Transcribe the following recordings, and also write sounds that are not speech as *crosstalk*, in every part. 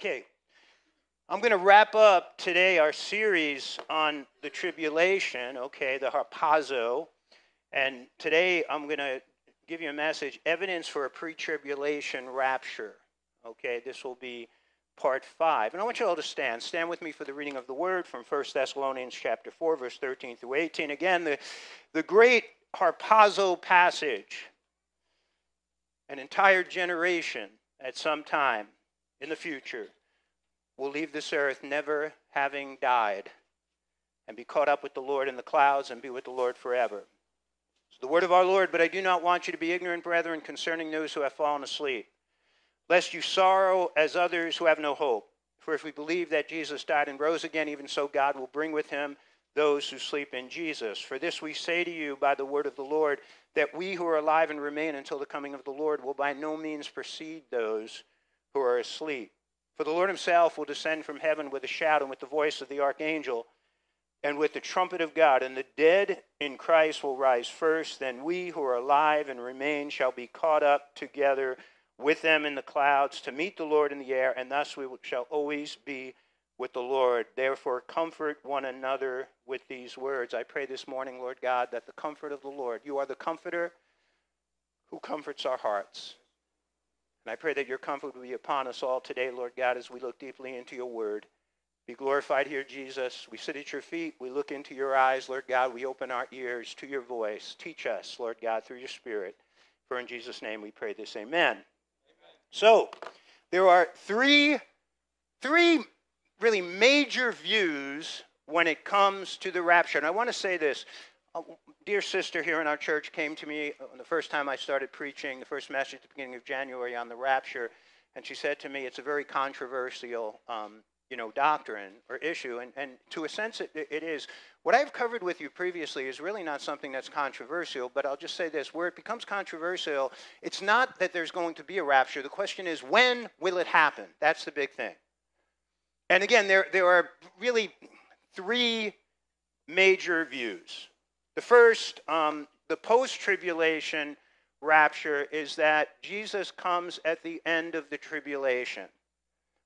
Okay. I'm going to wrap up today our series on the tribulation, okay, the harpazo. And today I'm going to give you a message evidence for a pre tribulation rapture. Okay, this will be part 5. And I want you all to stand. Stand with me for the reading of the word from 1 Thessalonians chapter 4 verse 13 through 18. Again, the the great harpazo passage. An entire generation at some time in the future will leave this earth never having died and be caught up with the Lord in the clouds and be with the Lord forever. The word of our Lord, but I do not want you to be ignorant, brethren, concerning those who have fallen asleep, lest you sorrow as others who have no hope. For if we believe that Jesus died and rose again, even so God will bring with him those who sleep in Jesus. For this we say to you by the word of the Lord, that we who are alive and remain until the coming of the Lord will by no means precede those who are asleep. For the Lord himself will descend from heaven with a shout and with the voice of the archangel and with the trumpet of God, and the dead in Christ will rise first. Then we who are alive and remain shall be caught up together with them in the clouds to meet the Lord in the air, and thus we shall always be with the Lord. Therefore, comfort one another with these words. I pray this morning, Lord God, that the comfort of the Lord, you are the comforter who comforts our hearts. And I pray that your comfort will be upon us all today, Lord God, as we look deeply into your word. Be glorified here, Jesus. We sit at your feet. We look into your eyes, Lord God. We open our ears to your voice. Teach us, Lord God, through your spirit. For in Jesus' name we pray this. Amen. Amen. So, there are three, three really major views when it comes to the rapture. And I want to say this. A dear sister here in our church came to me uh, the first time I started preaching, the first message at the beginning of January on the rapture, and she said to me, "It's a very controversial, um, you know, doctrine or issue." And, and to a sense, it, it is. What I've covered with you previously is really not something that's controversial, but I'll just say this: where it becomes controversial, it's not that there's going to be a rapture. The question is, when will it happen? That's the big thing. And again, there, there are really three major views. The first, um, the post tribulation rapture, is that Jesus comes at the end of the tribulation,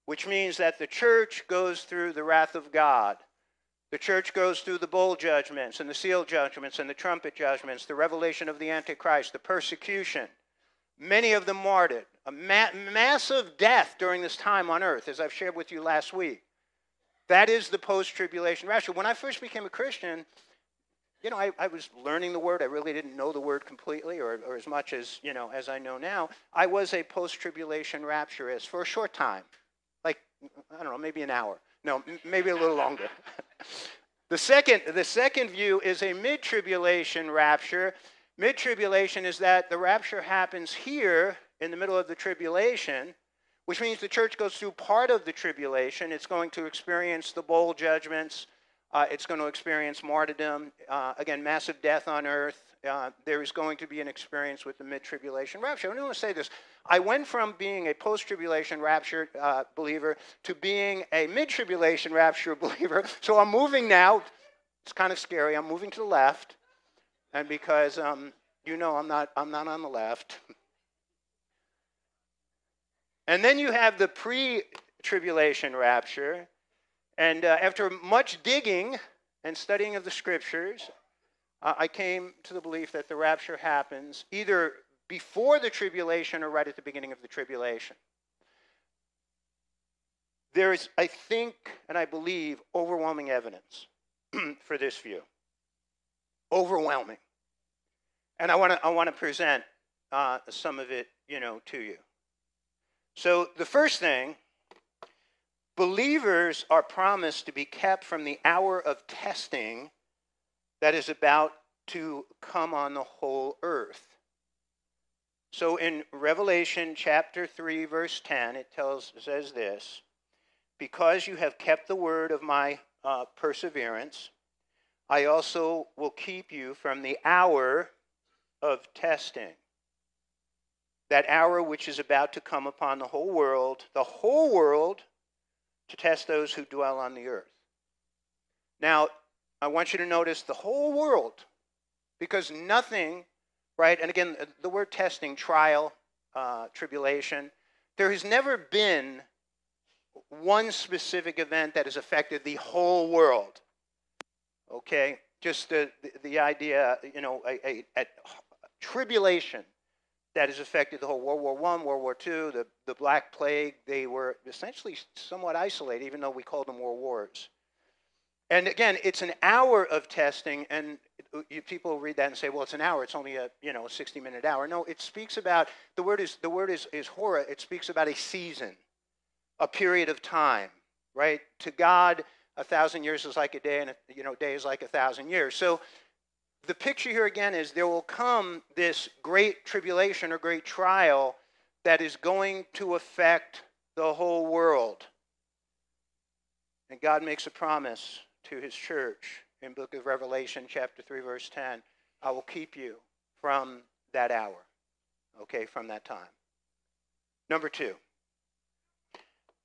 which means that the church goes through the wrath of God. The church goes through the bowl judgments and the seal judgments and the trumpet judgments, the revelation of the Antichrist, the persecution, many of them martyred, a ma- massive death during this time on earth, as I've shared with you last week. That is the post tribulation rapture. When I first became a Christian, you know, I, I, was learning the word. I really didn't know the word completely or, or as much as, you know, as I know now. I was a post tribulation rapturist for a short time. Like, I don't know, maybe an hour. No, maybe a little longer. *laughs* the, second, the second view is a mid tribulation rapture. Mid tribulation is that the rapture happens here in the middle of the tribulation which means the church goes through part of the tribulation. It's going to experience the bowl judgments. Uh, it's going to experience martyrdom. Uh, again, massive death on earth. Uh, there is going to be an experience with the mid tribulation rapture. I want to say this. I went from being a post tribulation rapture uh, believer to being a mid tribulation rapture *laughs* believer. So I'm moving now. It's kind of scary. I'm moving to the left. And because um, you know I'm not, I'm not on the left. *laughs* And then you have the pre tribulation rapture. And uh, after much digging and studying of the scriptures, uh, I came to the belief that the rapture happens either before the tribulation or right at the beginning of the tribulation. There is, I think, and I believe, overwhelming evidence *clears throat* for this view. Overwhelming. And I want to I want to present uh, some of it, you know, to you. So, the first thing, believers are promised to be kept from the hour of testing that is about to come on the whole earth. So in Revelation chapter 3 verse 10 it tells says this, because you have kept the word of my uh, perseverance, I also will keep you from the hour of testing that hour which is about to come upon the whole world, the whole world, to test those who dwell on the earth. Now, I want you to notice the whole world, because nothing, right? And again, the word testing, trial, uh, tribulation, there has never been one specific event that has affected the whole world. Okay? Just the, the, the idea, you know, a, a, a, tribulation that has affected the whole World War I, World War II, the, the Black Plague. They were essentially somewhat isolated, even though we called them war wars. And again, it's an hour of testing, and uh, you, people read that and say, "Well, it's an hour. It's only a you know a 60-minute hour." No, it speaks about the word is the word is is hora. It speaks about a season, a period of time, right? To God, a thousand years is like a day, and a, you know, day is like a thousand years. So, the picture here again is there will come this great tribulation or great trial that is going to affect the whole world. And God makes a promise to his church in book of Revelation chapter 3 verse 10, I will keep you from that hour. Okay, from that time. Number 2.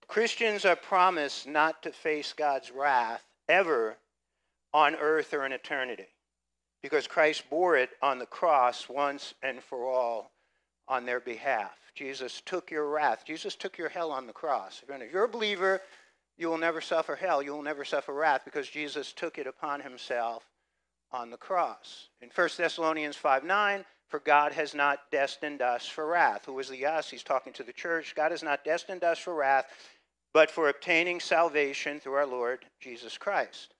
Christians are promised not to face God's wrath ever on earth or in eternity because Christ bore it on the cross once and for all on their behalf. Jesus took your wrath. Jesus took your hell on the cross. If you're a believer, you will never suffer hell. You will never suffer wrath because Jesus took it upon himself on the cross. In 1 Thessalonians 5 9, for God has not destined us for wrath. Who is the us? He's talking to the church. God has not destined us for wrath, but for obtaining salvation through our Lord Jesus Christ.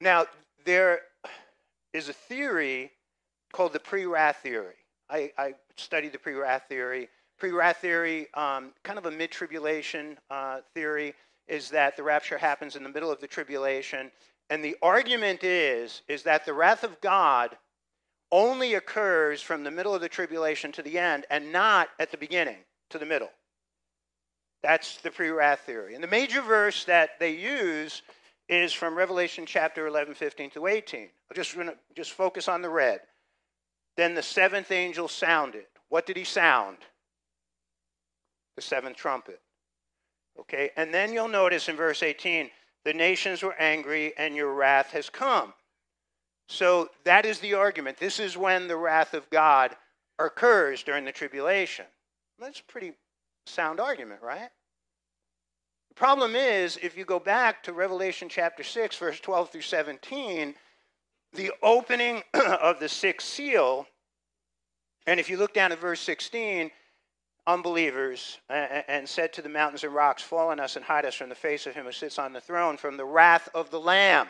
Now, there is a theory called the pre wrath theory. I, I studied the pre wrath theory Pre-wrath theory, um, kind of a mid-tribulation uh, theory, is that the rapture happens in the middle of the tribulation, and the argument is is that the wrath of God only occurs from the middle of the tribulation to the end, and not at the beginning to the middle. That's the pre-wrath theory. And the major verse that they use is from Revelation chapter 11, 15 to 18. I'll just, going to just focus on the red. Then the seventh angel sounded. What did he sound? the seventh trumpet. Okay, and then you'll notice in verse 18, the nations were angry and your wrath has come. So that is the argument. This is when the wrath of God occurs during the tribulation. That's a pretty sound argument, right? Problem is, if you go back to Revelation chapter 6, verse 12 through 17, the opening *clears throat* of the sixth seal, and if you look down at verse 16, unbelievers and said to the mountains and rocks, Fall on us and hide us from the face of him who sits on the throne, from the wrath of the Lamb.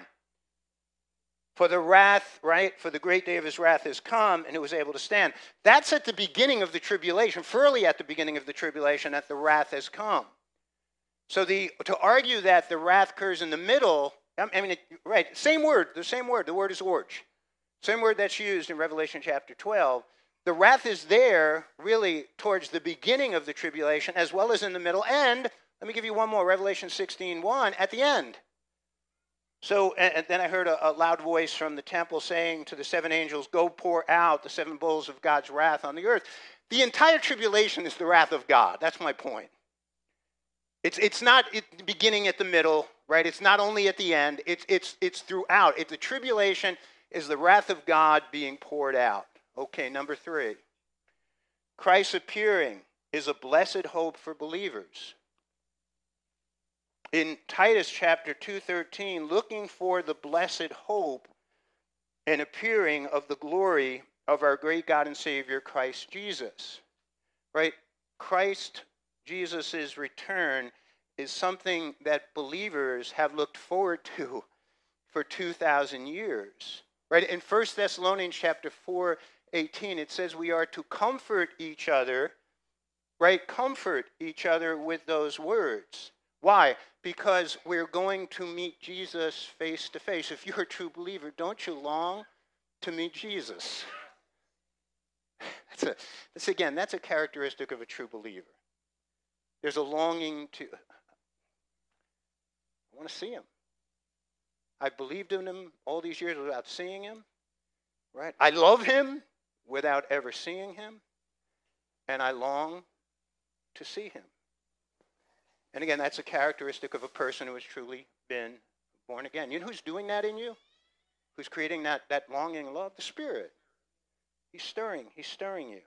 For the wrath, right? For the great day of his wrath has come, and it was able to stand. That's at the beginning of the tribulation, fairly at the beginning of the tribulation, that the wrath has come. So the, to argue that the wrath occurs in the middle, I mean, it, right, same word, the same word, the word is orge. Same word that's used in Revelation chapter 12 the wrath is there really towards the beginning of the tribulation as well as in the middle. And let me give you one more Revelation 16 1 at the end. So, and, then I heard a, a, loud voice from the temple saying to the seven angels, Go pour out the seven bowls of God's wrath on the earth. The entire tribulation is the wrath of God. That's my point. It's, it's not beginning at the middle, right? It's not only at the end, it's, it's, it's throughout. It, the tribulation is the wrath of God being poured out. Okay, number three. Christ appearing is a blessed hope for believers. In Titus chapter 2:13, looking for the blessed hope and appearing of the glory of our great God and Savior Christ Jesus. Right? Christ Jesus' return is something that believers have looked forward to *laughs* for 2,000 years. Right? In 1 Thessalonians chapter 4 18, it says we are to comfort each other, right? Comfort each other with those words. Why? Because we're going to meet Jesus face to face. If you're a true believer, don't you long to meet Jesus? *laughs* That's, a, that's again, that's a characteristic of a true believer. There's a longing to, I want to see him. I've believed in him all these years without seeing him. Right? I love him without ever seeing him, and I long to see him. And again, that's a characteristic of a person who has truly been born again. You know who's doing that in you? Who's creating that, that longing love? The Spirit. He's stirring, he's stirring you.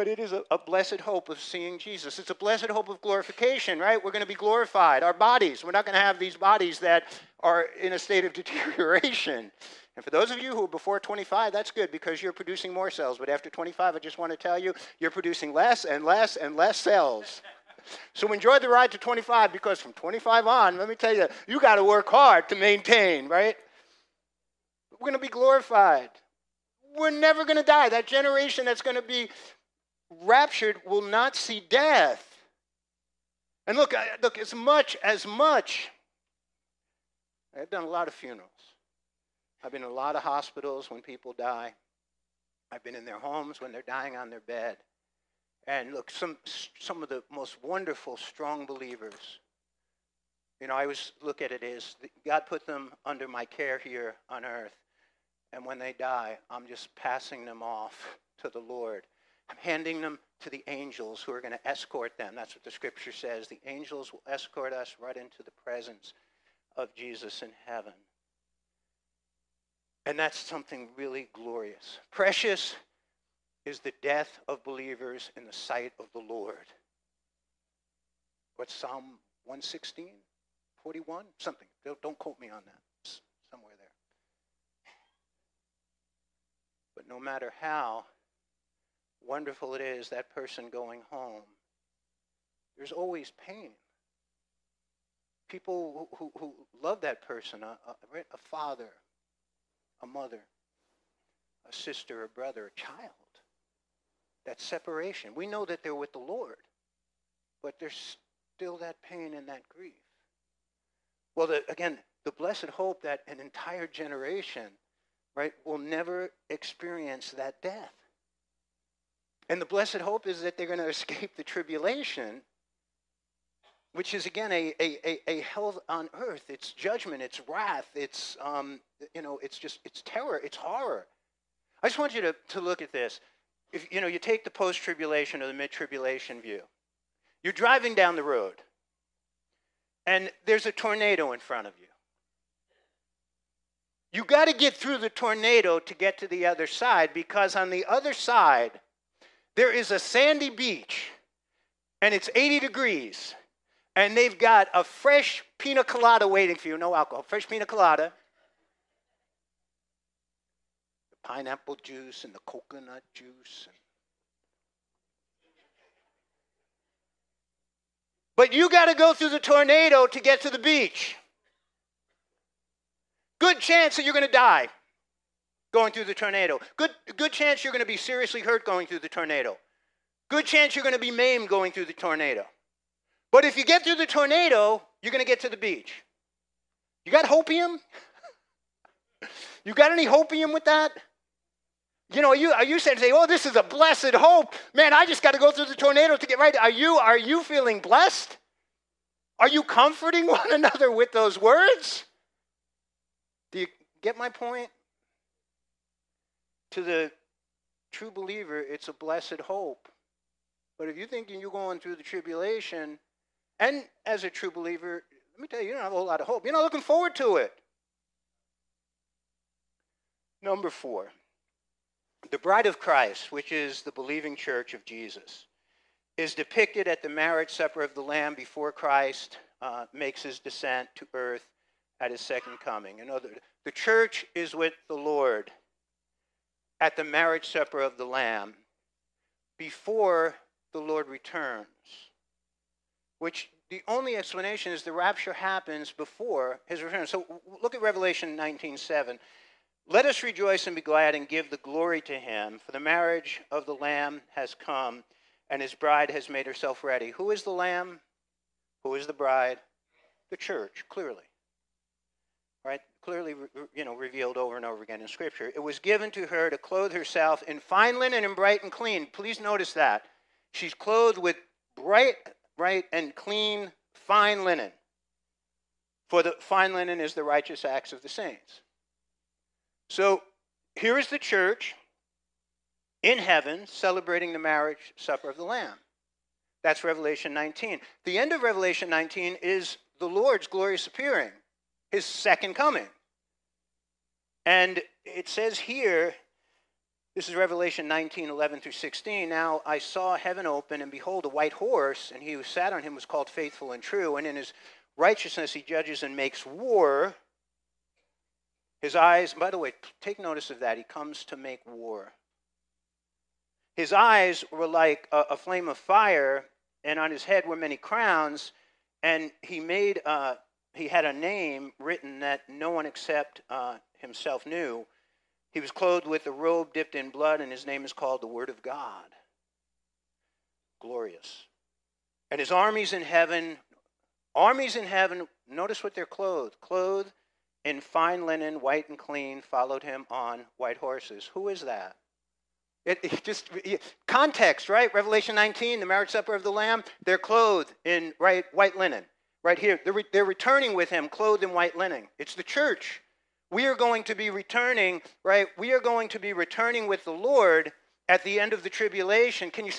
But it is a, a, blessed hope of seeing Jesus. It's a blessed hope of glorification, right? We're going to be glorified. Our bodies, we're not going to have these bodies that are in a state of *laughs* deterioration. And for those of you who are before 25, that's good because you're producing more cells. But after 25, I just want to tell you, you're producing less and less and less cells. *laughs* So enjoy the ride to 25 because from 25 on, let me tell you, you got to work hard to maintain, right? We're going to be glorified. We're never going to die. That generation that's going to be raptured will not see death. And look, look, as much as much, I've done a lot of funerals. I've been in a lot of hospitals when people die. I've been in their homes when they're dying on their bed. And look, some, some of the most wonderful, strong believers, you know, I always look at it as God put them under my care here on earth. And when they die, I'm just passing them off to the Lord. I'm handing them to the angels who are going to escort them. That's what the scripture says. The angels will escort us right into the presence of Jesus in heaven. And that's something really glorious. Precious is the death of believers in the sight of the Lord. What's Psalm 116? 41? Something. Don't quote me on that. somewhere there. But no matter how wonderful it is, that person going home, there's always pain. People who, who, who love that person, a, a, a father, a mother, a sister, a brother, a child. That separation. We know that they're with the Lord, but there's still that pain and that grief. Well, the, again, the blessed hope that an entire generation, right, will never experience that death. And the blessed hope is that they're going to escape the tribulation, which is again a, a, a, hell on earth. It's judgment, it's wrath, it's um, you know, it's just it's terror, it's horror. I just want you to, to look at this. If you know, you take the post-tribulation or the mid-tribulation view. You're driving down the road, and there's a tornado in front of you. You got to get through the tornado to get to the other side because on the other side there is a sandy beach and it's 80 degrees and they've got a fresh pina colada waiting for you, no alcohol, fresh pina colada, the pineapple juice and the coconut juice. But you got to go through the tornado to get to the beach. Good chance that you're going to die going through the tornado. Good, good chance you're going to be seriously hurt going through the tornado. Good chance you're going to be maimed going through the tornado. But if you get through the tornado, you're going to get to the beach. You got hopium? *laughs* you got any hopium with that? You know, are you, are you saying, say, oh, this is a blessed hope. Man, I just got to go through the tornado to get right. Are you, are you feeling blessed? Are you comforting *laughs* one another with those words? Do you get my point? To the true believer, it's a blessed hope. But if you're thinking you're going through the tribulation, and as a true believer, let me tell you, you don't have a whole lot of hope. You're not looking forward to it. Number four, the bride of Christ, which is the believing church of Jesus, is depicted at the marriage supper of the Lamb before Christ uh, makes his descent to earth at his second coming. Know, the, the church is with the Lord at the marriage supper of the Lamb before the Lord returns. Which the only explanation is the rapture happens before his return. So look at Revelation 19:7. Let us rejoice and be glad and give the glory to him, for the marriage of the Lamb has come, and his bride has made herself ready. Who is the Lamb? Who is the bride? The church, clearly. Right? clearly you know, revealed over and over again in Scripture. It was given to her to clothe herself in fine linen and bright and clean. Please notice that. She's clothed with bright, bright and clean, fine linen. For the fine linen is the righteous acts of the saints. So here is the church in heaven celebrating the marriage supper of the Lamb. That's Revelation 19. The end of Revelation 19 is the Lord's glorious appearing his second coming. And it says here This is Revelation 19, 11 through 16. Now I saw heaven open, and behold, a white horse, and he who sat on him was called faithful and true. And in his righteousness he judges and makes war. His eyes, by the way, take notice of that. He comes to make war. His eyes were like a, a flame of fire, and on his head were many crowns. And he made, uh, he had a name written that no one except uh, himself knew. He was clothed with a robe dipped in blood, and his name is called the Word of God. Glorious. And his armies in heaven, armies in heaven, notice what they're clothed. Clothed in fine linen, white and clean, followed him on white horses. Who is that? It, it just context, right? Revelation 19, the marriage supper of the Lamb. They're clothed in right white linen. Right here, they're, re, they're returning with him, clothed in white linen. It's the church. We are going to be returning, right? We are going to be returning with the Lord at the end of the tribulation. Can you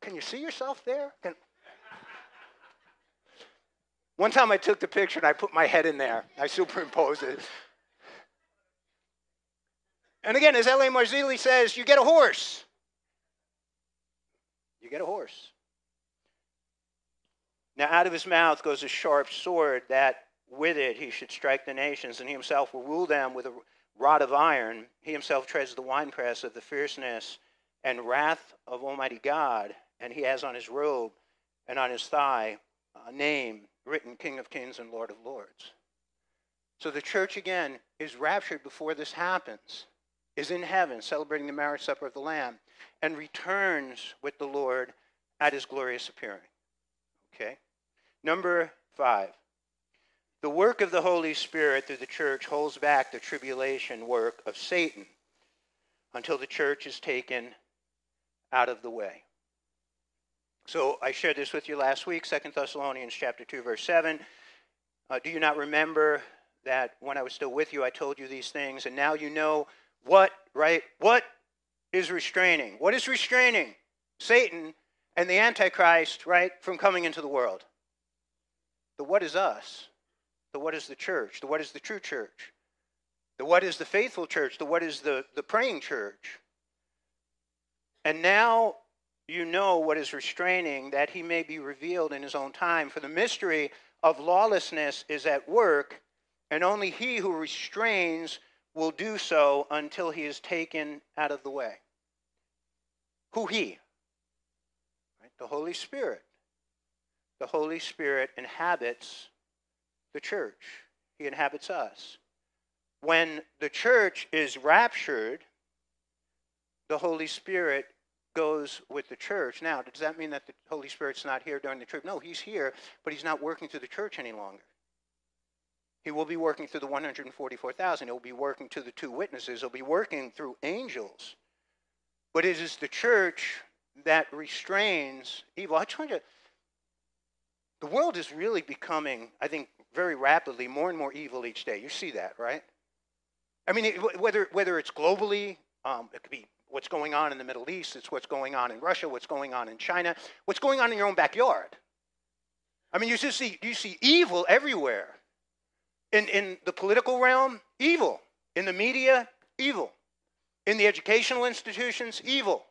can you see yourself there? Can, one time I took the picture and I put my head in there. I superimposed it. And again, as L.A. Marzulli says, you get a horse. You get a horse. Now, out of his mouth goes a sharp sword that with it he should strike the nations, and he himself will rule them with a rod of iron. He himself treads the winepress of the fierceness and wrath of Almighty God, and he has on his robe and on his thigh a name written King of Kings and Lord of Lords. So the church again is raptured before this happens is in heaven celebrating the marriage supper of the Lamb and returns with the Lord at his glorious appearing. Okay? Number five. The work of the Holy Spirit through the church holds back the tribulation work of Satan until the church is taken out of the way. So I shared this with you last week, Second Thessalonians chapter 2, verse 7. Uh, do you not remember that when I was still with you, I told you these things, and now you know what, right? What is restraining? What is restraining Satan and the Antichrist, right, from coming into the world? The what is us? The what is the church? The what is the true church? The what is the faithful church? The what is the, the praying church? And now you know what is restraining, that he may be revealed in his own time. For the mystery of lawlessness is at work, and only he who restrains will do so until he is taken out of the way. Who he? Right? The Holy Spirit. The Holy Spirit inhabits the church, he inhabits us. When the church is raptured, the Holy Spirit goes with the church. Now, does that mean that the Holy Spirit's not here during the trip? No, he's here, but he's not working through the church any longer. He will be working through the 144,000. He'll be working to the two witnesses. He'll be working through angels. But it is the church that restrains evil. I told you, the world is really becoming, I think, very rapidly more and more evil each day. You see that, right? I mean, it, whether, whether it's globally, um, it could be what's going on in the Middle East, it's what's going on in Russia, what's going on in China, what's going on in your own backyard. I mean, you just see, you see evil everywhere. In, in the political realm, evil. In the media, evil. In the educational institutions, evil.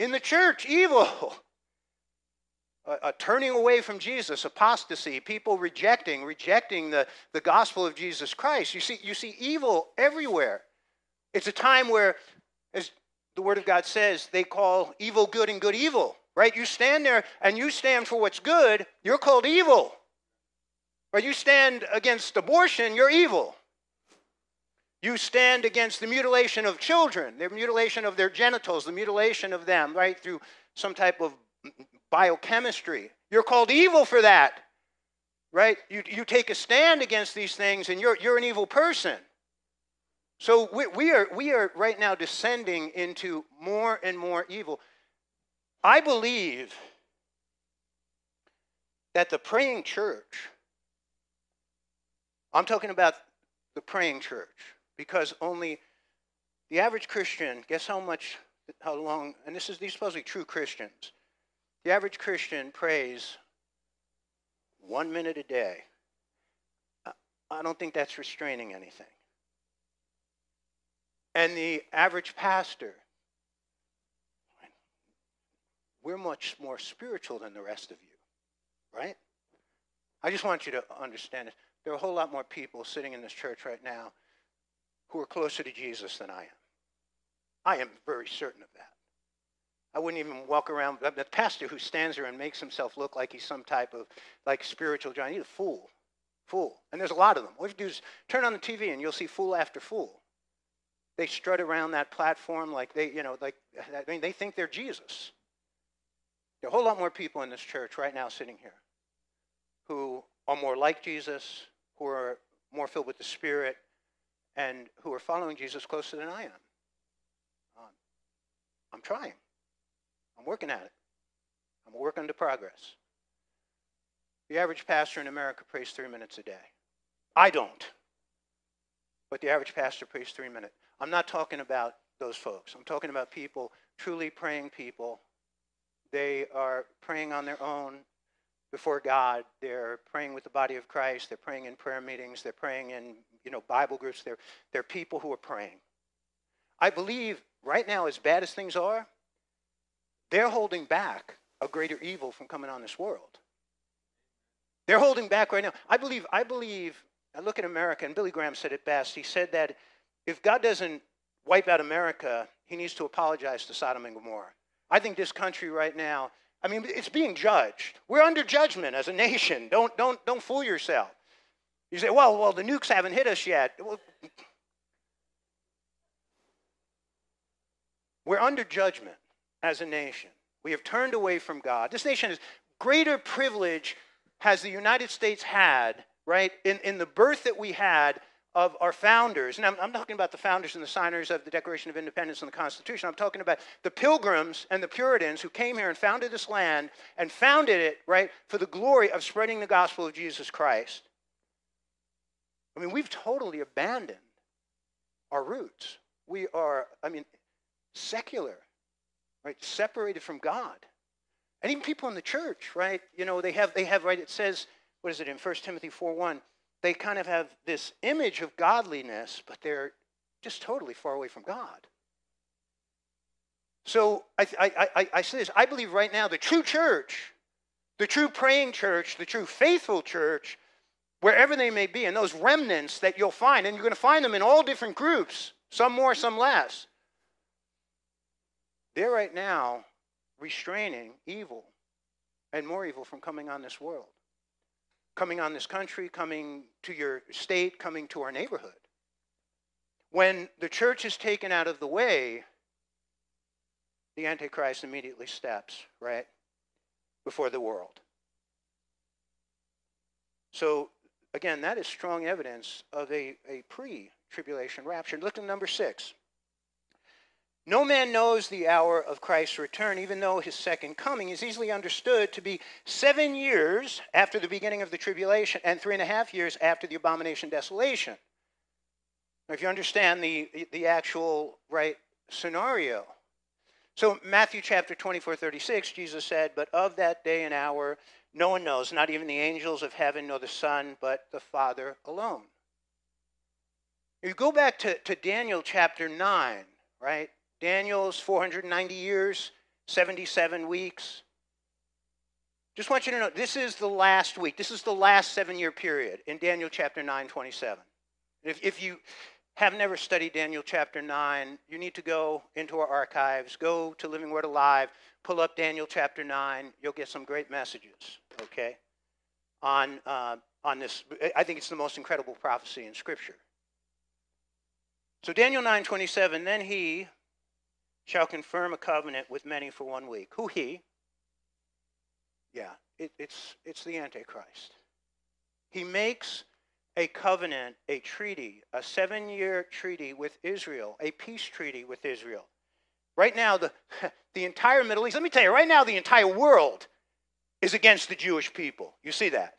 In the church, evil. *laughs* A, a, turning away from Jesus, apostasy, people rejecting, rejecting the, the gospel of Jesus Christ. You see, you see evil everywhere. It's a time where, as the Word of God says, they call evil good and good evil, right? You stand there and you stand for what's good, you're called evil. Or you stand against abortion, you're evil. You stand against the mutilation of children, the mutilation of their genitals, the mutilation of them, right, through some type of biochemistry. You're called evil for that, right? You, you take a stand against these things and you're, you're an evil person. So we, we, are, we are right now descending into more and more evil. I believe that the praying church I'm talking about the praying church because only the average Christian, guess how much, how long, and this is these supposedly true Christians. The average Christian prays one minute a day. I don't think that's restraining anything. and the average pastor, we're much more spiritual than the rest of you, right? I just want you to understand it. There are a whole lot more people sitting in this church right now who are closer to Jesus than I am. I am very certain of that. I wouldn't even walk around. The pastor who stands there and makes himself look like he's some type of like spiritual giant, he's a fool. Fool. And there's a lot of them. What you do is turn on the TV and you'll see fool after fool. They strut around that platform like they, you know, like I mean, they think they're Jesus. There are a whole lot more people in this church right now sitting here who are more like Jesus, who are more filled with the Spirit, and who are following Jesus closer than I am. Um, I'm trying. I'm working at it. I'm working to progress. The average pastor in America prays three minutes a day. I don't. But the average pastor prays three minutes. I'm not talking about those folks. I'm talking about people, truly praying people. They are praying on their own before God. They're praying with the body of Christ. They're praying in prayer meetings. They're praying in you know Bible groups. They're, they're people who are praying. I believe right now, as bad as things are, they're holding back a greater evil from coming on this world. They're holding back right now. I believe, I believe, I look at America, and Billy Graham said it best. He said that if God doesn't wipe out America, he needs to apologize to Sodom and Gomorrah. I think this country right now, I mean, it's being judged. We're under judgment as a nation. Don't, don't, don't fool yourself. You say, well, well, the nukes haven't hit us yet. Well, we're under judgment as a nation. We have turned away from God. This nation has greater privilege has the United States had, right, in, in the birth that we had of our founders. And I'm, I'm, talking about the founders and the signers of the Declaration of Independence and the Constitution. I'm talking about the pilgrims and the Puritans who came here and founded this land and founded it, right, for the glory of spreading the gospel of Jesus Christ. I mean, we've totally abandoned our roots. We are, I mean, secular right? Separated from God. And even people in the church, right? You know, they have, they have, right? It says, what is it in 1 Timothy 4 1? They kind of have this image of godliness, but they're just totally far away from God. So I, I, I, I say this I believe right now the true church, the true praying church, the true faithful church, wherever they may be, and those remnants that you'll find, and you're going to find them in all different groups, some more, some less. They're right now restraining evil and more evil from coming on this world, coming on this country, coming to your state, coming to our neighborhood. When the church is taken out of the way, the Antichrist immediately steps, right, before the world. So, again, that is strong evidence of a, a pre tribulation rapture. Look at number six. No man knows the hour of Christ's return, even though his second coming is easily understood to be seven years after the beginning of the tribulation and three and a half years after the abomination desolation. Now, if you understand the, the actual right scenario. So, Matthew chapter 24, 36, Jesus said, But of that day and hour, no one knows, not even the angels of heaven, nor the Son, but the Father alone. You go back to, to Daniel chapter 9, right? Daniel's 490 years, 77 weeks. Just want you to know this is the last week. This is the last seven year period in Daniel chapter 9, 27. If, if you have never studied Daniel chapter 9, you need to go into our archives, go to Living Word Alive, pull up Daniel chapter 9. You'll get some great messages, okay, on, uh, on this. I think it's the most incredible prophecy in Scripture. So Daniel 9:27, then he, shall confirm a covenant with many for one week. Who he? Yeah, it, it's, it's the Antichrist. He makes a covenant, a treaty, a seven year treaty with Israel, a peace treaty with Israel. Right now, the, *laughs* the entire Middle East, let me tell you, right now, the entire world is against the Jewish people. You see that?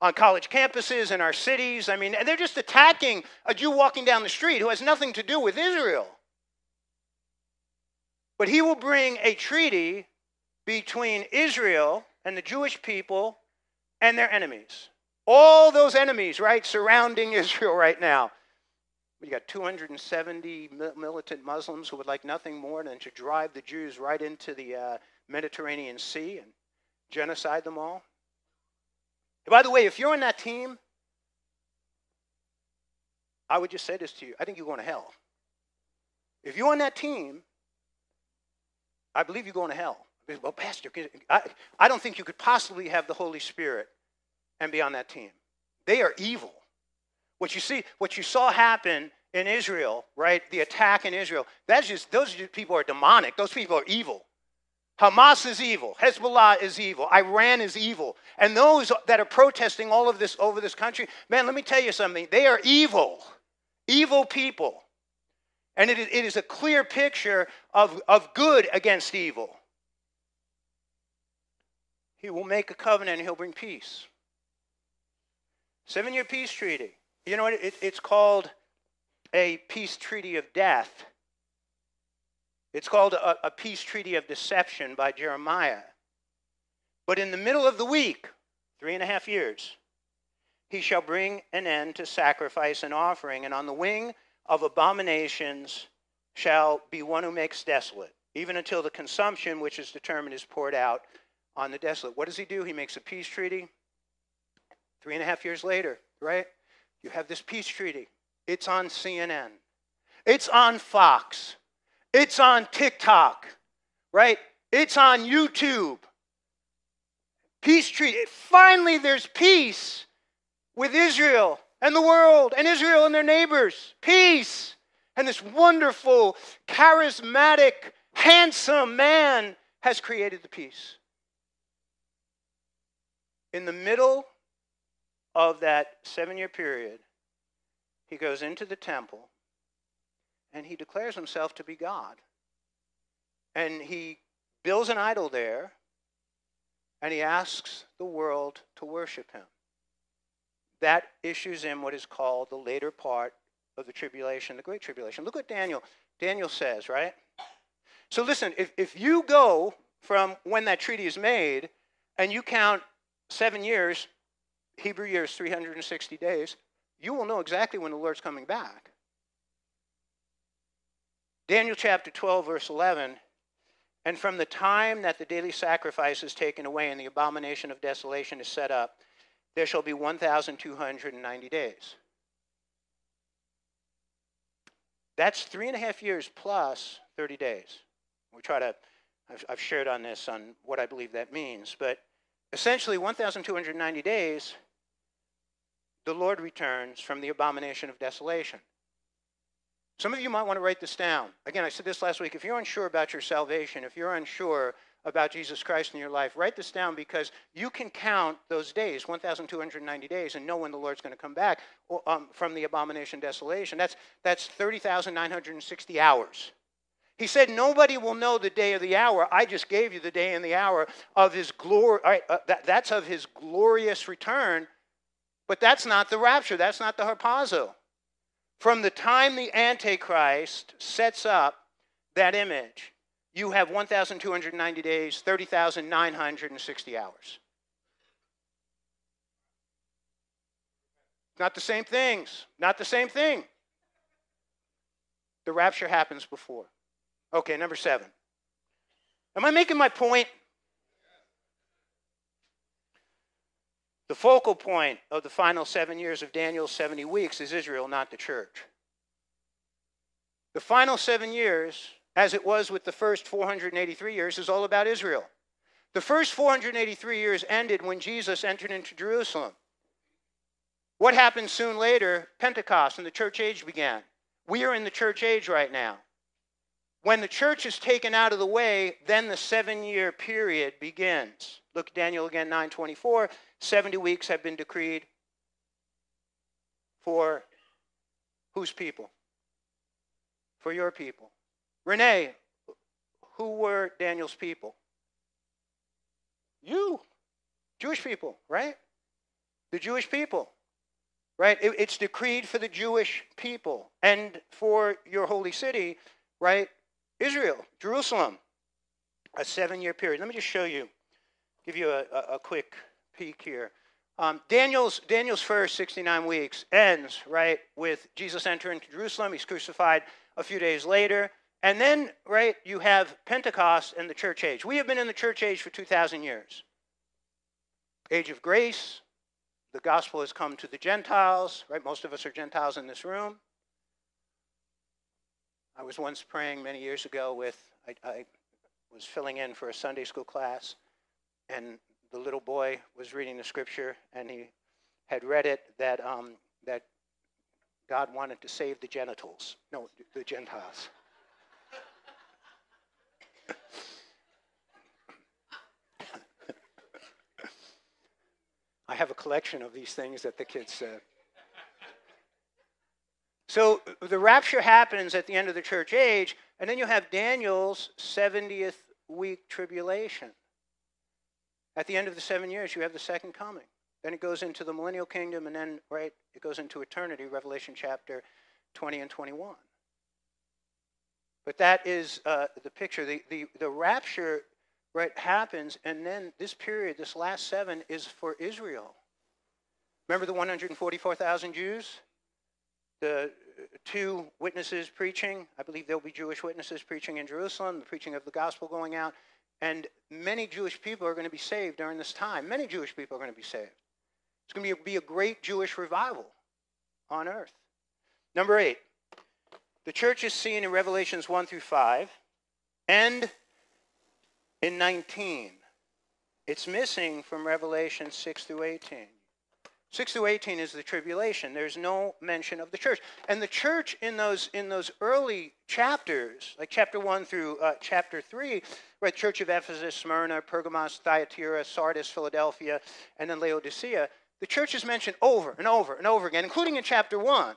On college campuses, in our cities. I mean, they're just attacking a Jew walking down the street who has nothing to do with Israel. But he will bring a treaty between Israel and the Jewish people and their enemies. All those enemies, right, surrounding *laughs* Israel right now. You got 270 militant Muslims who would like nothing more than to drive the Jews right into the uh, Mediterranean Sea and genocide them all. And by the way, if you're on that team, I would just say this to you I think you're going to hell. If you're on that team, I believe you're going to hell. Well, Pastor, I, I don't think you could possibly have the Holy Spirit and be on that team. They are evil. What you see, what you saw happen in Israel, right? The attack in Israel, that's just, those people are demonic. Those people are evil. Hamas is evil. Hezbollah is evil. Iran is evil. And those that are protesting all of this over this country, man, let me tell you something. They are evil. Evil people. And it is, it is a clear picture of, of good against evil. He will make a covenant and he'll bring peace. Seven year peace treaty. You know what? It, it's called a peace treaty of death. It's called a, a peace treaty of deception by Jeremiah. But in the middle of the week, three and a half years, he shall bring an end to sacrifice and offering, and on the wing of abominations shall be one who makes desolate, even until the consumption which is determined is poured out on the desolate. What does he do? He makes a peace treaty. Three and a half years later, right? You have this peace treaty. It's on CNN. It's on Fox. It's on TikTok, right? It's on YouTube. Peace treaty. Finally, there's peace with Israel and the world and Israel and their neighbors. Peace. And this wonderful, charismatic, handsome man has created the peace. In the middle of that seven year period, he goes into the temple and he declares himself to be God. And he builds an idol there and he asks the world to worship him. That issues in what is called the later part of the tribulation, the great tribulation. Look what Daniel Daniel says, right? So listen, if, if you go from when that treaty is made and you count seven years, Hebrew years, 360 days, you will know exactly when the Lord's coming back. Daniel chapter 12, verse 11. And from the time that the daily sacrifice is taken away and the abomination of desolation is set up, there shall be 1,290 days. That's three and a half years plus 30 days. We try to, I've, I've shared on this on what I believe that means, but essentially 1,290 days the Lord returns from the abomination of desolation. Some of you might want to write this down. Again, I said this last week. If you're unsure about your salvation, if you're unsure about Jesus Christ in your life, write this down because you can count those days, 1,290 days, and know when the Lord's going to come back um, from the abomination desolation. That's, that's 30,960 hours. He said, Nobody will know the day or the hour. I just gave you the day and the hour of his glory. Right, uh, that, that's of his glorious return but that's not the rapture, that's not the harpazo. From the time the Antichrist sets up that image, you have 1,290 days, 30,960 hours. Not the same things. Not the same thing. The rapture happens before. Okay, number seven. Am I making my point? The focal point of the final seven years of Daniel's 70 weeks is Israel, not the church. The final seven years, as it was with the first 483 years, is all about Israel. The first 483 years ended when Jesus entered into Jerusalem. What happened soon later? Pentecost and the church age began. We are in the church age right now. When the church is taken out of the way, then the seven year period begins. Look Daniel again, 924. 70 weeks have been decreed for whose people? For your people. Renee, who were Daniel's people? You. Jewish people, right? The Jewish people. Right? It, it's decreed for the Jewish people and for your holy city, right? Israel, Jerusalem. A seven year period. Let me just show you, give you a, a, a quick peek here. Um, Daniel's, Daniel's first 69 weeks ends, right, with Jesus entering Jerusalem. He's crucified a few days later. And then, right, you have Pentecost and the church age. We have been in the church age for 2,000 years. Age of grace. The gospel has come to the Gentiles, right? Most of us are Gentiles in this room. I was once praying many years ago with, I, I was filling in for a Sunday school class, and the little boy was reading the scripture, and he had read it that, um, that God wanted to save the genitals, no, the Gentiles. I have a collection of these things that the kids said. So the rapture happens at the end of the church age, and then you have Daniel's 70th week tribulation. At the end of the seven years, you have the second coming. Then it goes into the millennial kingdom, and then, right, it goes into eternity, Revelation chapter 20 and 21. But that is uh, the picture. The, the, the rapture, right, happens, and then this period, this last seven, is for Israel. Remember the 144,000 Jews? The uh, two witnesses preaching. I believe there'll be Jewish witnesses preaching in Jerusalem, the preaching of the gospel going out. And many Jewish people are going to be saved during this time. Many Jewish people are going to be saved. It's going to be a, great Jewish revival on earth. Number eight, the church is seen in Revelations 1 through 5 and in 19. It's missing from Revelation 6 through 18. 6 through 18 is the tribulation. There's no mention of the church. And the church in those, in those early chapters, like chapter 1 through uh, chapter 3, right, Church of Ephesus, Smyrna, Pergamos, Thyatira, Sardis, Philadelphia, and then Laodicea, the church is mentioned over and over and over again, including in chapter 1.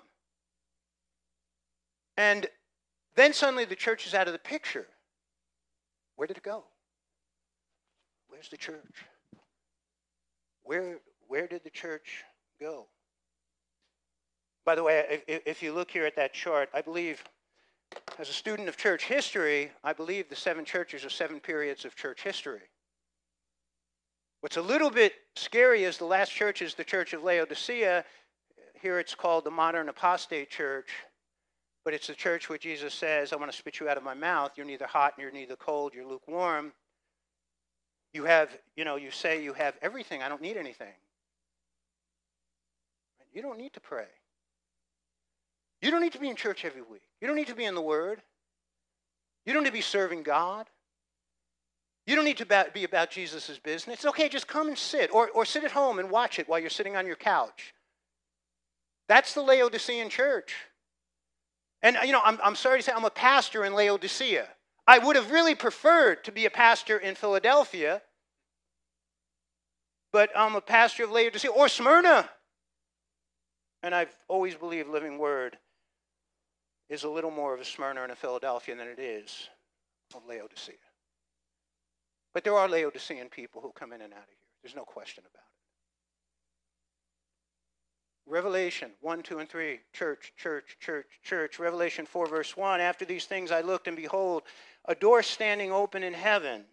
And then suddenly the church is out of the picture. Where did it go? Where's the church? Where, where did the church go? By the way, if, if you look here at that chart, I believe, as a student of church history, I believe the seven churches are seven periods of church history. What's a little bit scary is the last church is the church of Laodicea. Here it's called the modern apostate church, but it's the church where Jesus says, I want to spit you out of my mouth. You're neither hot and you're neither cold, you're lukewarm. You have, you know, you say you have everything. I don't need anything. You don't need to pray. You don't need to be in church every week. You don't need to be in the Word. You don't need to be serving God. You don't need to be about Jesus' business. It's okay, just come and sit, or, or sit at home and watch it while you're sitting on your couch. That's the Laodicean church. And, you know, I'm, I'm sorry to say, I'm a pastor in Laodicea. I would have really preferred to be a pastor in Philadelphia, but I'm a pastor of Laodicea or Smyrna. And I've always believed Living Word is a little more of a Smyrna and a Philadelphia than it is of Laodicea. But there are Laodicean people who come in and out of here. There's no question about it. Revelation 1, 2, and 3, church, church, church, church. Revelation 4, verse 1 After these things I looked, and behold, a door standing open in heaven.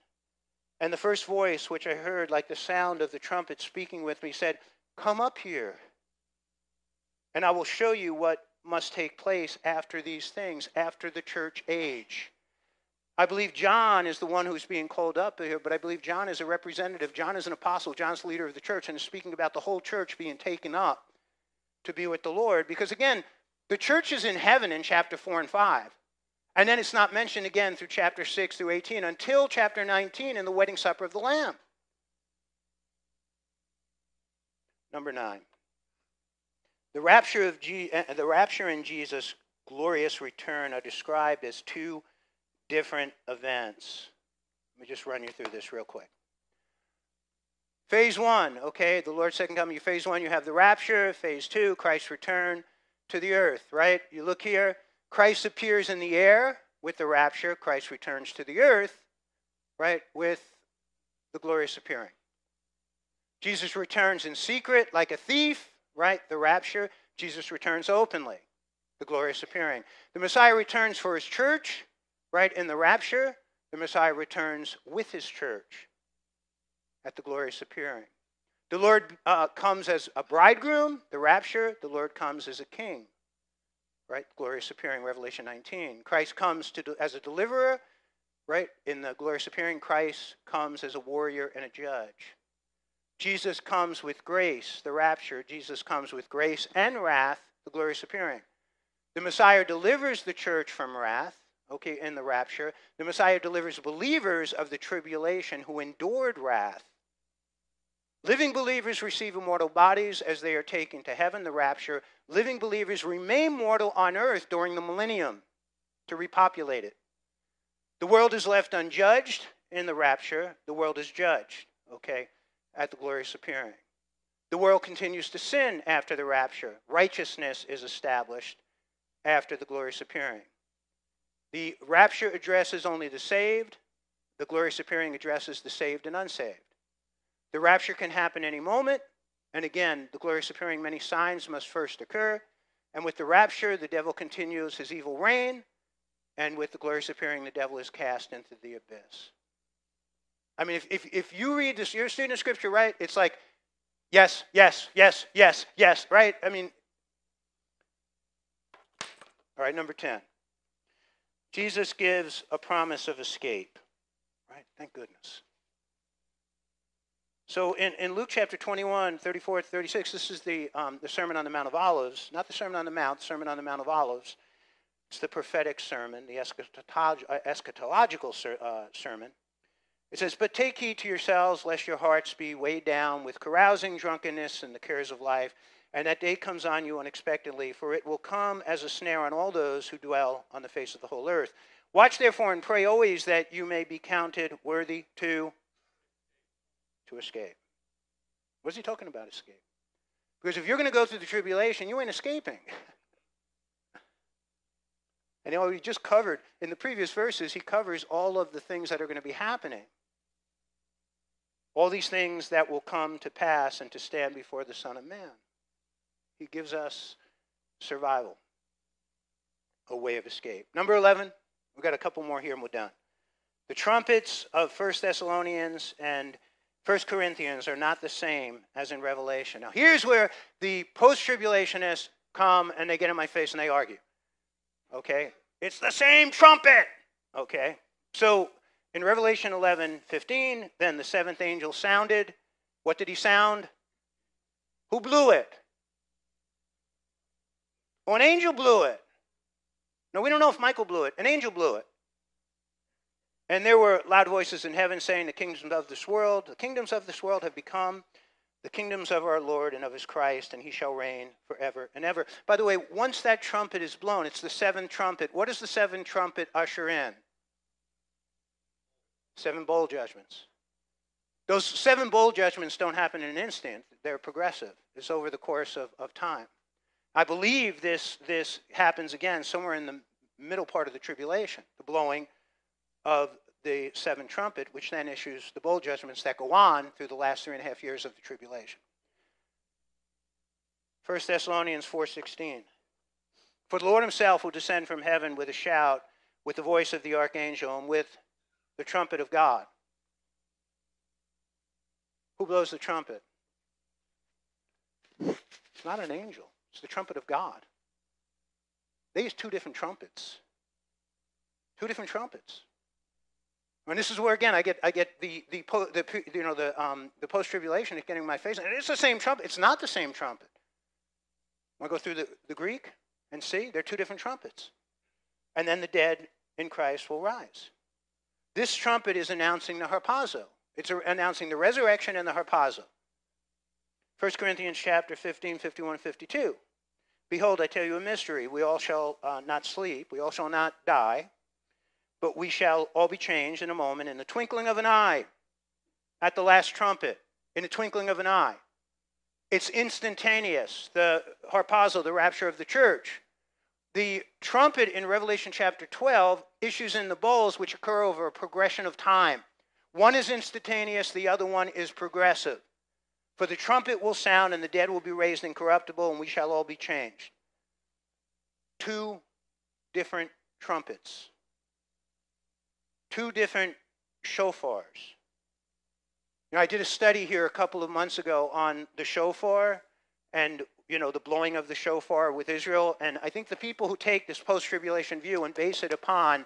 And the first voice which I heard, like the sound of the trumpet speaking with me, said, Come up here and I will show you what must take place after these things, after the church age. I believe John is the one who's being called up here, but I believe John is a representative. John is an apostle. John's the leader of the church and is speaking about the whole church being taken up to be with the Lord. Because again, the church is in heaven in chapter 4 and 5. And then it's not mentioned again through chapter 6 through 18 until chapter 19 in the wedding supper of the Lamb. Number 9. The rapture, of Je- uh, the rapture and Jesus' glorious return are described as two different events. Let me just run you through this real quick. Phase one, okay, the Lord's second coming. Phase one, you have the rapture. Phase two, Christ's return to the earth, right? You look here, Christ appears in the air with the rapture. Christ returns to the earth, right, with the glorious appearing. Jesus returns in secret like a thief right? The rapture, Jesus returns openly, the glorious appearing. The Messiah returns for his church, right? In the rapture, the Messiah returns with his church at the glorious appearing. The Lord uh, comes as a bridegroom, the rapture. The Lord comes as a king, right? Glorious appearing, Revelation 19. Christ comes to, as a deliverer, right? In the glorious appearing, Christ comes as a warrior and a judge. Jesus comes with grace, the rapture. Jesus comes with grace and wrath, the glorious appearing. The Messiah delivers the church from wrath, okay, in the rapture. The Messiah delivers believers of the tribulation who endured wrath Living believers receive immortal bodies as they are taken to heaven, the rapture. Living believers remain mortal on earth during the millennium to repopulate it. The world is left unjudged in the rapture. The world is judged, okay, at the glorious appearing. The world continues to sin after the rapture. Righteousness is established after the glorious appearing. The rapture addresses only the saved, the glorious appearing addresses the saved and unsaved. The rapture can happen any moment. And again, the glorious appearing, many signs must first occur. And with the rapture, the devil continues his evil reign. And with the glorious appearing, the devil is cast into the abyss. I mean, if, if, if you read this, you're a student of Scripture, right? It's like, yes, yes, yes, yes, yes, right? I mean, all right, number 10. Jesus gives a promise of escape, right? Thank goodness. So in, in Luke chapter 21, 34 36, this is the, um, the Sermon on the Mount of Olives, not the Sermon on the Mount, the Sermon on the Mount of Olives. It's the prophetic sermon, the eschatolog- uh, eschatological ser- uh, sermon. It says, But take heed to yourselves, lest your hearts be weighed down with carousing, drunkenness, and the cares of life, and that day comes on you unexpectedly, for it will come as a snare on all those who dwell on the face of the whole earth. Watch therefore and pray always that you may be counted worthy to to escape. What's he talking about, escape? Because if you're going to go through the tribulation, you ain't escaping. *laughs* and you know, just covered, in the previous verses, he covers all of the things that are going to be happening. All these things that will come to pass and to stand before the Son of Man. He gives us survival, a way of escape. Number 11, we've got a couple more here and we're done. The trumpets of First Thessalonians and First Corinthians are not the same as in Revelation. Now, here's where the post tribulationists come and they get in my face and they argue. Okay? It's the same trumpet. Okay? So, in Revelation 11 15, then the seventh angel sounded. What did he sound? Who blew it? Oh, an angel blew it. No, we don't know if Michael blew it. An angel blew it. And there were loud voices in heaven saying, The kingdoms of this world, the kingdoms of this world have become the kingdoms of our Lord and of his Christ, and he shall reign forever and ever. By the way, once that trumpet is blown, it's the seventh trumpet. What does the seventh trumpet usher in? Seven bowl judgments. Those seven bowl judgments don't happen in an instant, they're progressive. It's over the course of, of time. I believe this, this happens again somewhere in the middle part of the tribulation, the blowing of the seventh trumpet, which then issues the bowl judgments that go on through the last three and a half years of the tribulation. 1 Thessalonians 4.16 For the Lord himself will descend from heaven with a shout, with the voice of the archangel, and with the trumpet of God. Who blows the trumpet? It's not an angel. It's the trumpet of God. They use two different trumpets. Two different trumpets. And this is where again I get I get the the, the you know the um, the post tribulation is getting in my face. And it's the same trumpet. It's not the same trumpet. To go through the, the Greek and see? They're two different trumpets. And then the dead in Christ will rise. This trumpet is announcing the harpazo. It's announcing the resurrection and the harpazo. 1 Corinthians chapter 15, 51, 52. Behold, I tell you a mystery. We all shall uh, not sleep. We all shall not die but we shall all be changed in a moment, in the twinkling of an eye, at the last trumpet, in the twinkling of an eye. It's instantaneous, the harpazo, the rapture of the church. The trumpet in Revelation chapter 12 issues in the bowls which occur over a progression of time. One is instantaneous, the other one is progressive. For the trumpet will sound, and the dead will be raised incorruptible, and we shall all be changed. Two different trumpets two different shofars. Know, I did a study here a couple of months ago on the shofar and you know the blowing of the shofar with Israel, and I think the people who take this post-tribulation view and base it upon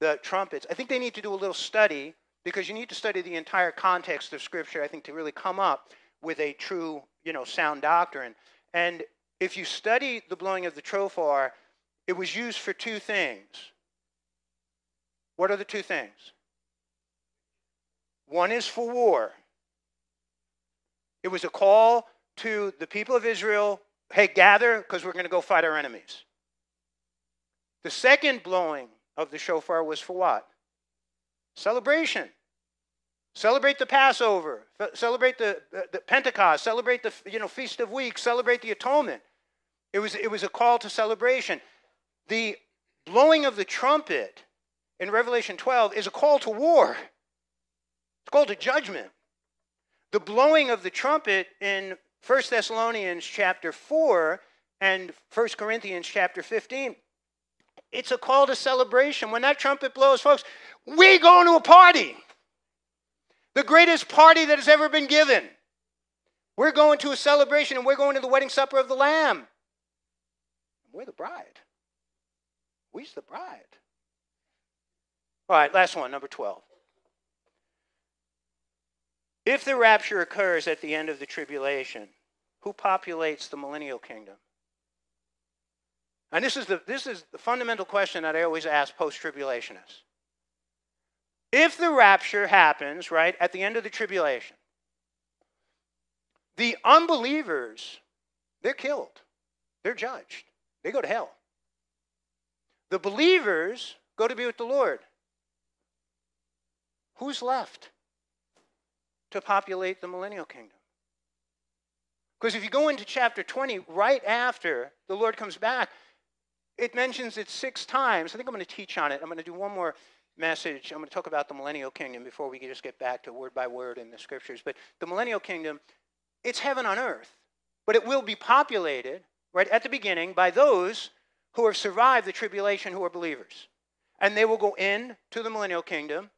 the trumpets, I think they need to do a little study because you need to study the entire context of Scripture. I think to really come up with a true, you know, sound doctrine. And if you study the blowing of the shofar, it was used for two things. What are the two things? One is for war. It was a call to the people of Israel hey, gather because we're going to go fight our enemies. The second blowing of the shofar was for what? Celebration. Celebrate the Passover. Celebrate the, the Pentecost. Celebrate the you know, Feast of Weeks. Celebrate the Atonement. It was, it was a call to celebration. The blowing of the trumpet in Revelation 12 is a call to war, it's a call to judgment. The blowing of the trumpet in 1 Thessalonians chapter 4 and 1 Corinthians chapter 15, it's a call to celebration. When that trumpet blows, folks, we go to a party. The greatest party that has ever been given. We're going to a celebration and we're going to the wedding supper of the Lamb. We're the bride. We's the bride. All right, last one, number 12. If the rapture occurs at the end of the tribulation, who populates the millennial kingdom? And this is the, this is the fundamental question that I always ask post tribulationists. If the rapture happens, right, at the end of the tribulation, the unbelievers, they're killed, they're judged, they go to hell. The believers go to be with the Lord. Who's left? to populate the millennial kingdom. Because if you go into chapter 20, right after the Lord comes back, it mentions it six times. I think I'm going to teach on it. I'm going to do one more message. I'm going to talk about the millennial kingdom before we just get back to word by word in the scriptures. But the millennial kingdom, it's heaven on earth, but it will be populated right at the beginning by those who have survived the tribulation who are believers. And they will go in to the millennial kingdom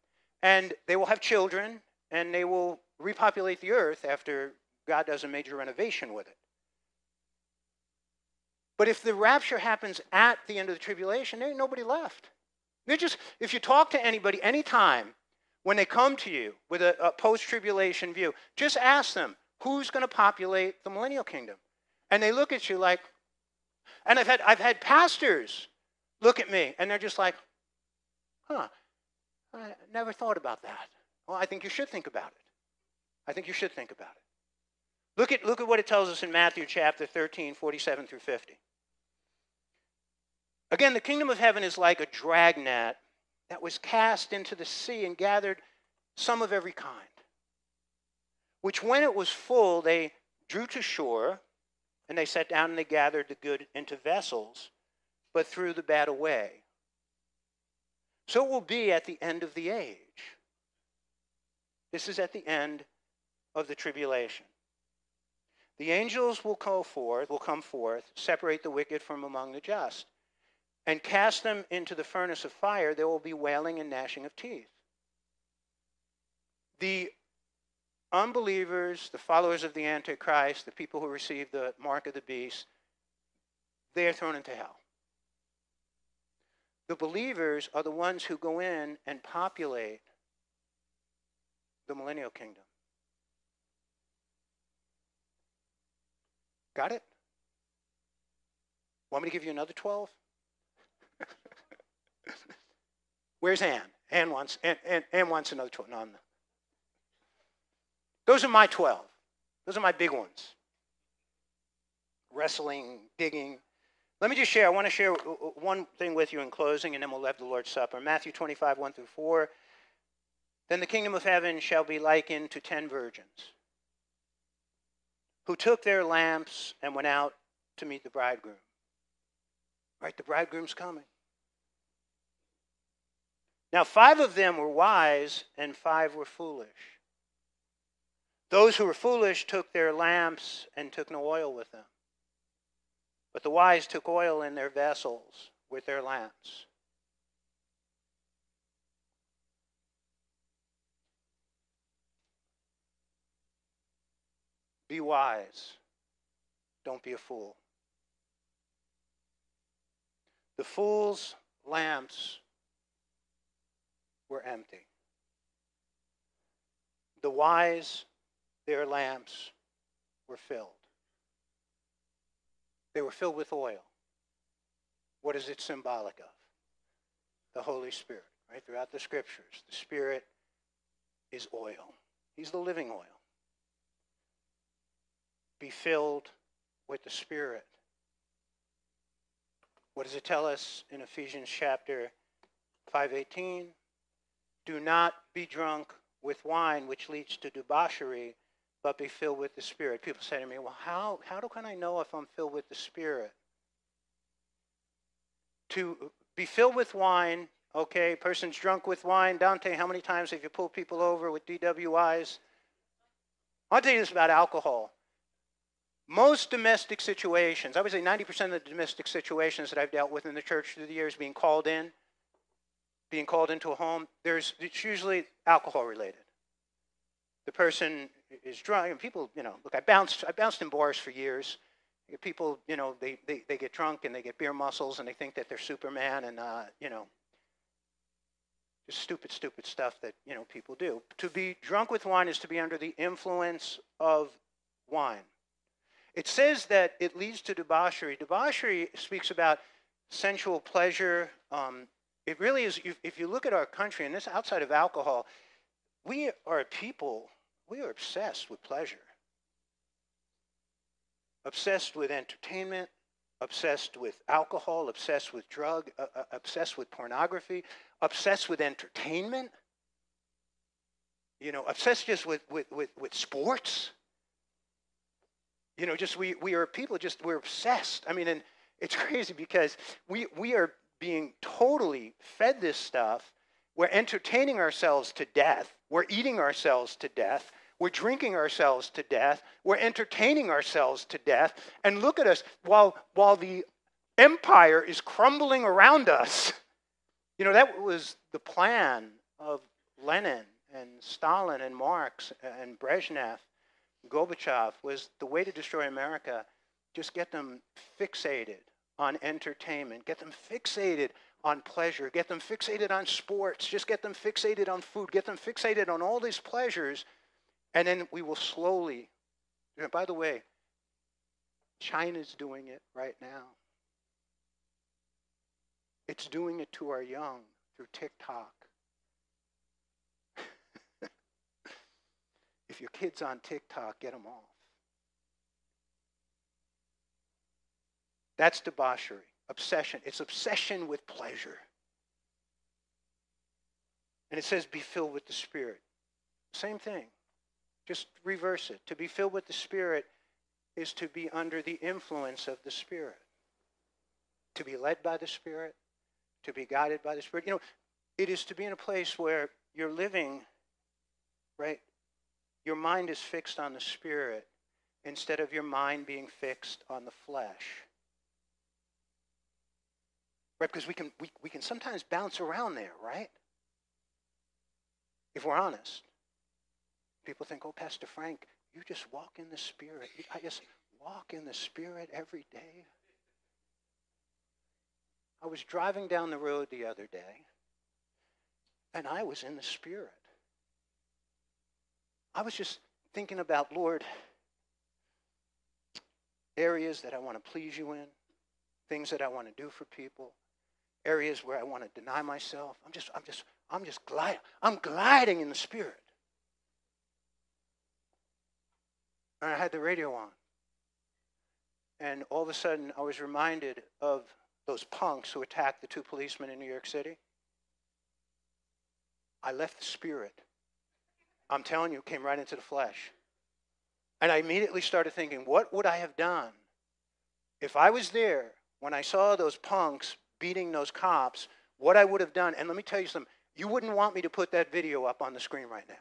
and they will have children and they will repopulate the earth after God does a major renovation with it. But if the rapture happens at the end of the tribulation, there ain't nobody left. They're just, if you talk to anybody anytime when they come to you with a, a post tribulation view, just ask them, who's going to populate the millennial kingdom? And they look at you like, and I've had, I've had pastors look at me and they're just like, huh, I never thought about that. Well, I think you should think about it. I think you should think about it. Look at, look at what it tells us in Matthew chapter 13, 47 through 50. Again, the kingdom of heaven is like a dragnet that was cast into the sea and gathered some of every kind, which when it was full, they drew to shore, and they sat down and they gathered the good into vessels, but threw the bad away. So it will be at the end of the age. This is at the end of the tribulation. The angels will come forth, will come forth, separate the wicked from among the just, and cast them into the furnace of fire. There will be wailing and gnashing of teeth. The unbelievers, the followers of the Antichrist, the people who receive the mark of the beast, they are thrown into hell. The believers are the ones who go in and populate the millennial kingdom. Got it? Want me to give you another 12? *laughs* Where's Ann? Ann wants, Ann, wants another 12. No, Those are my 12. Those are my big ones. Wrestling, digging. Let me just share. I want to share uh, uh, one thing with you in closing, and then we'll have the Lord's Supper. Matthew 25, 1 through 4. Then the kingdom of heaven shall be likened to ten virgins who took their lamps and went out to meet the bridegroom. Right? The bridegroom's coming. Now, five of them were wise and five were foolish. Those who were foolish took their lamps and took no oil with them. But the wise took oil in their vessels with their lamps. Be wise. Don't be a fool. The fool's lamps were empty. The wise, their lamps were filled. They were filled with oil. What is it symbolic of? The Holy Spirit, right? Throughout the scriptures, the Spirit is oil. He's the living oil. Be filled with the Spirit. What does it tell us in Ephesians chapter 5:18? Do not be drunk with wine, which leads to debauchery, but be filled with the Spirit. People say to me, Well, how, how can I know if I'm filled with the Spirit? To be filled with wine, okay, person's drunk with wine. Dante, how many times have you pulled people over with DWIs? I'll tell you this about alcohol. Most domestic situations, I would say 90% of the domestic situations that I've dealt with in the church through the years being called in, being called into a home, there's it's usually alcohol related. The person is drunk, and people, you know, look, I bounced, I bounced in bars for years. People, you know, they, they, they get drunk and they get beer muscles and they think that they're Superman and, uh, you know, just stupid, stupid stuff that, you know, people do. To be drunk with wine is to be under the influence of wine. It says that it leads to debauchery. Debauchery speaks about sensual pleasure. Um, it really is, if you look at our country, and this outside of alcohol, we are a people, we are obsessed with pleasure obsessed with entertainment, obsessed with alcohol, obsessed with drug, uh, uh, obsessed with pornography, obsessed with entertainment, you know, obsessed just with, with, with, with sports. You know, just we, we are people just, we're obsessed. I mean, and it's *laughs* crazy because we, we are being totally fed this stuff. We're entertaining ourselves to death. We're eating ourselves to death. We're drinking ourselves to death. We're entertaining ourselves to death. And look at us while, while the empire is crumbling around us. You know, that was the plan of Lenin and Stalin and Marx and Brezhnev, Gorbachev, was the way to destroy America, just get them fixated on entertainment, get them fixated on pleasure, get them fixated on sports, just get them fixated on food, get them fixated on all these pleasures and then we will slowly, by the way, China's doing it right now. It's doing it to our young through TikTok. *laughs* if your kid's on TikTok, get them off. That's debauchery, obsession. It's obsession with pleasure. And it says, be filled with the Spirit. Same thing. Just reverse it. To be filled with the Spirit is to be under the influence of the Spirit. To be led by the Spirit, to be guided by the Spirit. You know, it is to be in a place where you're living, right? Your mind is fixed on the Spirit instead of your mind being fixed on the flesh. Right? Because we can, we, we can sometimes bounce around there, right? If we're honest. People think, oh, Pastor Frank, you just walk in the Spirit. I just walk in the Spirit every day. I was driving down the road the other day, and I was in the Spirit. I was just thinking about, Lord, areas that I want to please you in, things that I want to do for people, areas where I want to deny myself. I'm just, I'm just, I'm just gliding. I'm gliding in the Spirit. And I had the radio on. And all of a sudden, I was reminded of those punks who attacked the two policemen in New York City. I left the spirit. I'm telling you, came right into the flesh. And I immediately started thinking, what would I have done if I was there when I saw those punks beating those cops? What I would have done. And let me tell you something you wouldn't want me to put that video up on the screen right now.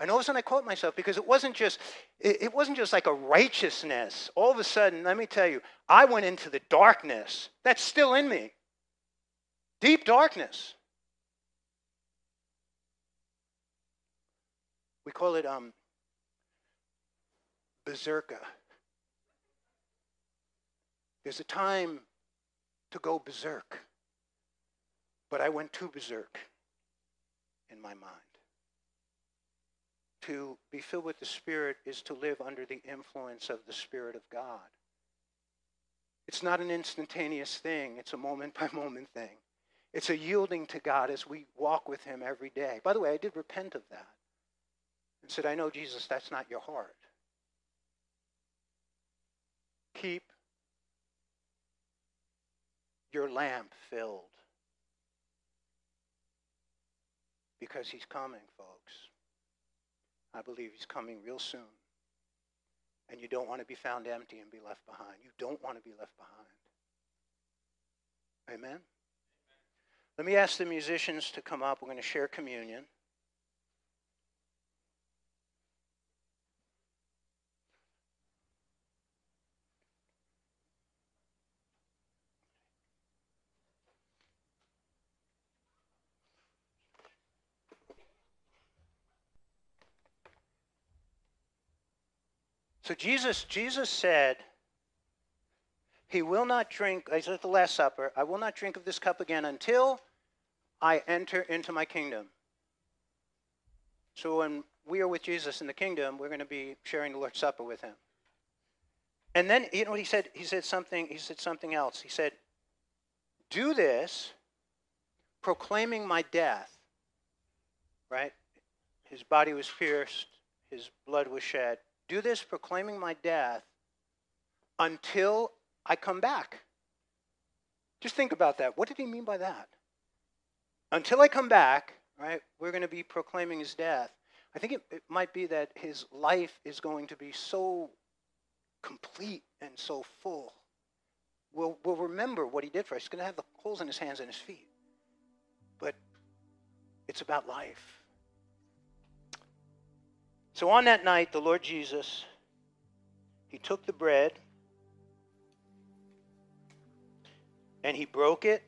And all of a sudden I caught myself because it wasn't just it, wasn't just like a righteousness. All of a sudden, let me tell you, I went into the darkness that's still in me. Deep darkness. We call it um, berserker. There's a time to go berserk, but I went too berserk in my mind. To be filled with the Spirit is to live under the influence of the Spirit of God. It's not an instantaneous thing, it's a moment by *laughs* moment thing. It's a yielding to God as we walk with Him every day. By the way, I did repent of that and said, I know, Jesus, that's not your heart. Keep your lamp filled. Because He's coming, folks. I believe He's coming real soon. And you don't want to be found empty and be left behind. You don't want to be left behind. Amen? Let me ask the musicians to come up. We're going to share communion. So Jesus, Jesus said, He will not drink, I said at the Last Supper, I will not drink of this cup again until I enter into my kingdom. So when we are with Jesus in the kingdom, we're going to be sharing the Lord's Supper with him. And then you know what he said? He said something, he said something else. He said, Do this, proclaiming my death. Right? His body was pierced, his blood was shed do this proclaiming my death until I come back. Just think about that. What did he mean by that? Until I come back, right, we're going to be proclaiming his death. I think it, it might be that his life is going to be so complete and so full. We'll, we'll remember what he did for us. He's going to have the holes in his hands and his feet. But it's about life. So on that night, the Lord Jesus, he took the bread and he broke it.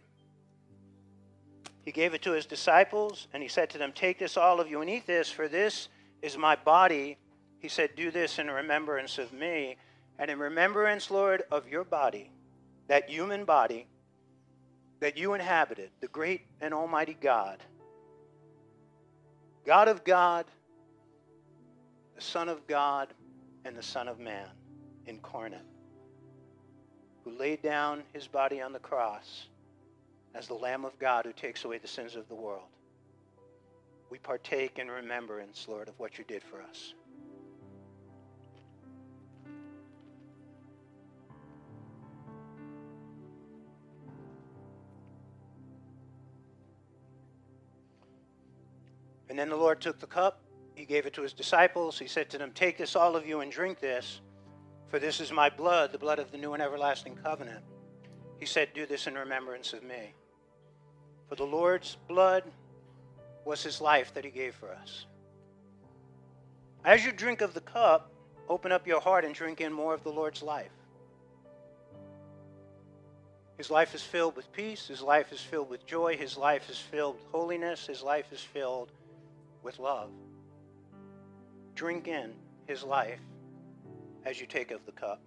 He gave it to his disciples and he said to them, Take this, all of you, and eat this, for this is my body. He said, Do this in remembrance of me. And in remembrance, Lord, of your body, that human body that you inhabited, the great and almighty God, God of God, the Son of God and the Son of Man incarnate, who laid down his body on the cross as the Lamb of God who takes away the sins of the world. We partake in remembrance, Lord, of what you did for us. And then the Lord took the cup he gave it to his disciples. He said to them, Take this, all of you, and drink this, for this is my blood, the blood of the new and everlasting covenant. He said, Do this in remembrance of me. For the Lord's blood was his life that he gave for us. As you drink of the cup, open up your heart and drink in more of the Lord's life. His life is filled with peace. His life is filled with joy. His life is filled with holiness. His life is filled with love drink in his life as you take of the cup.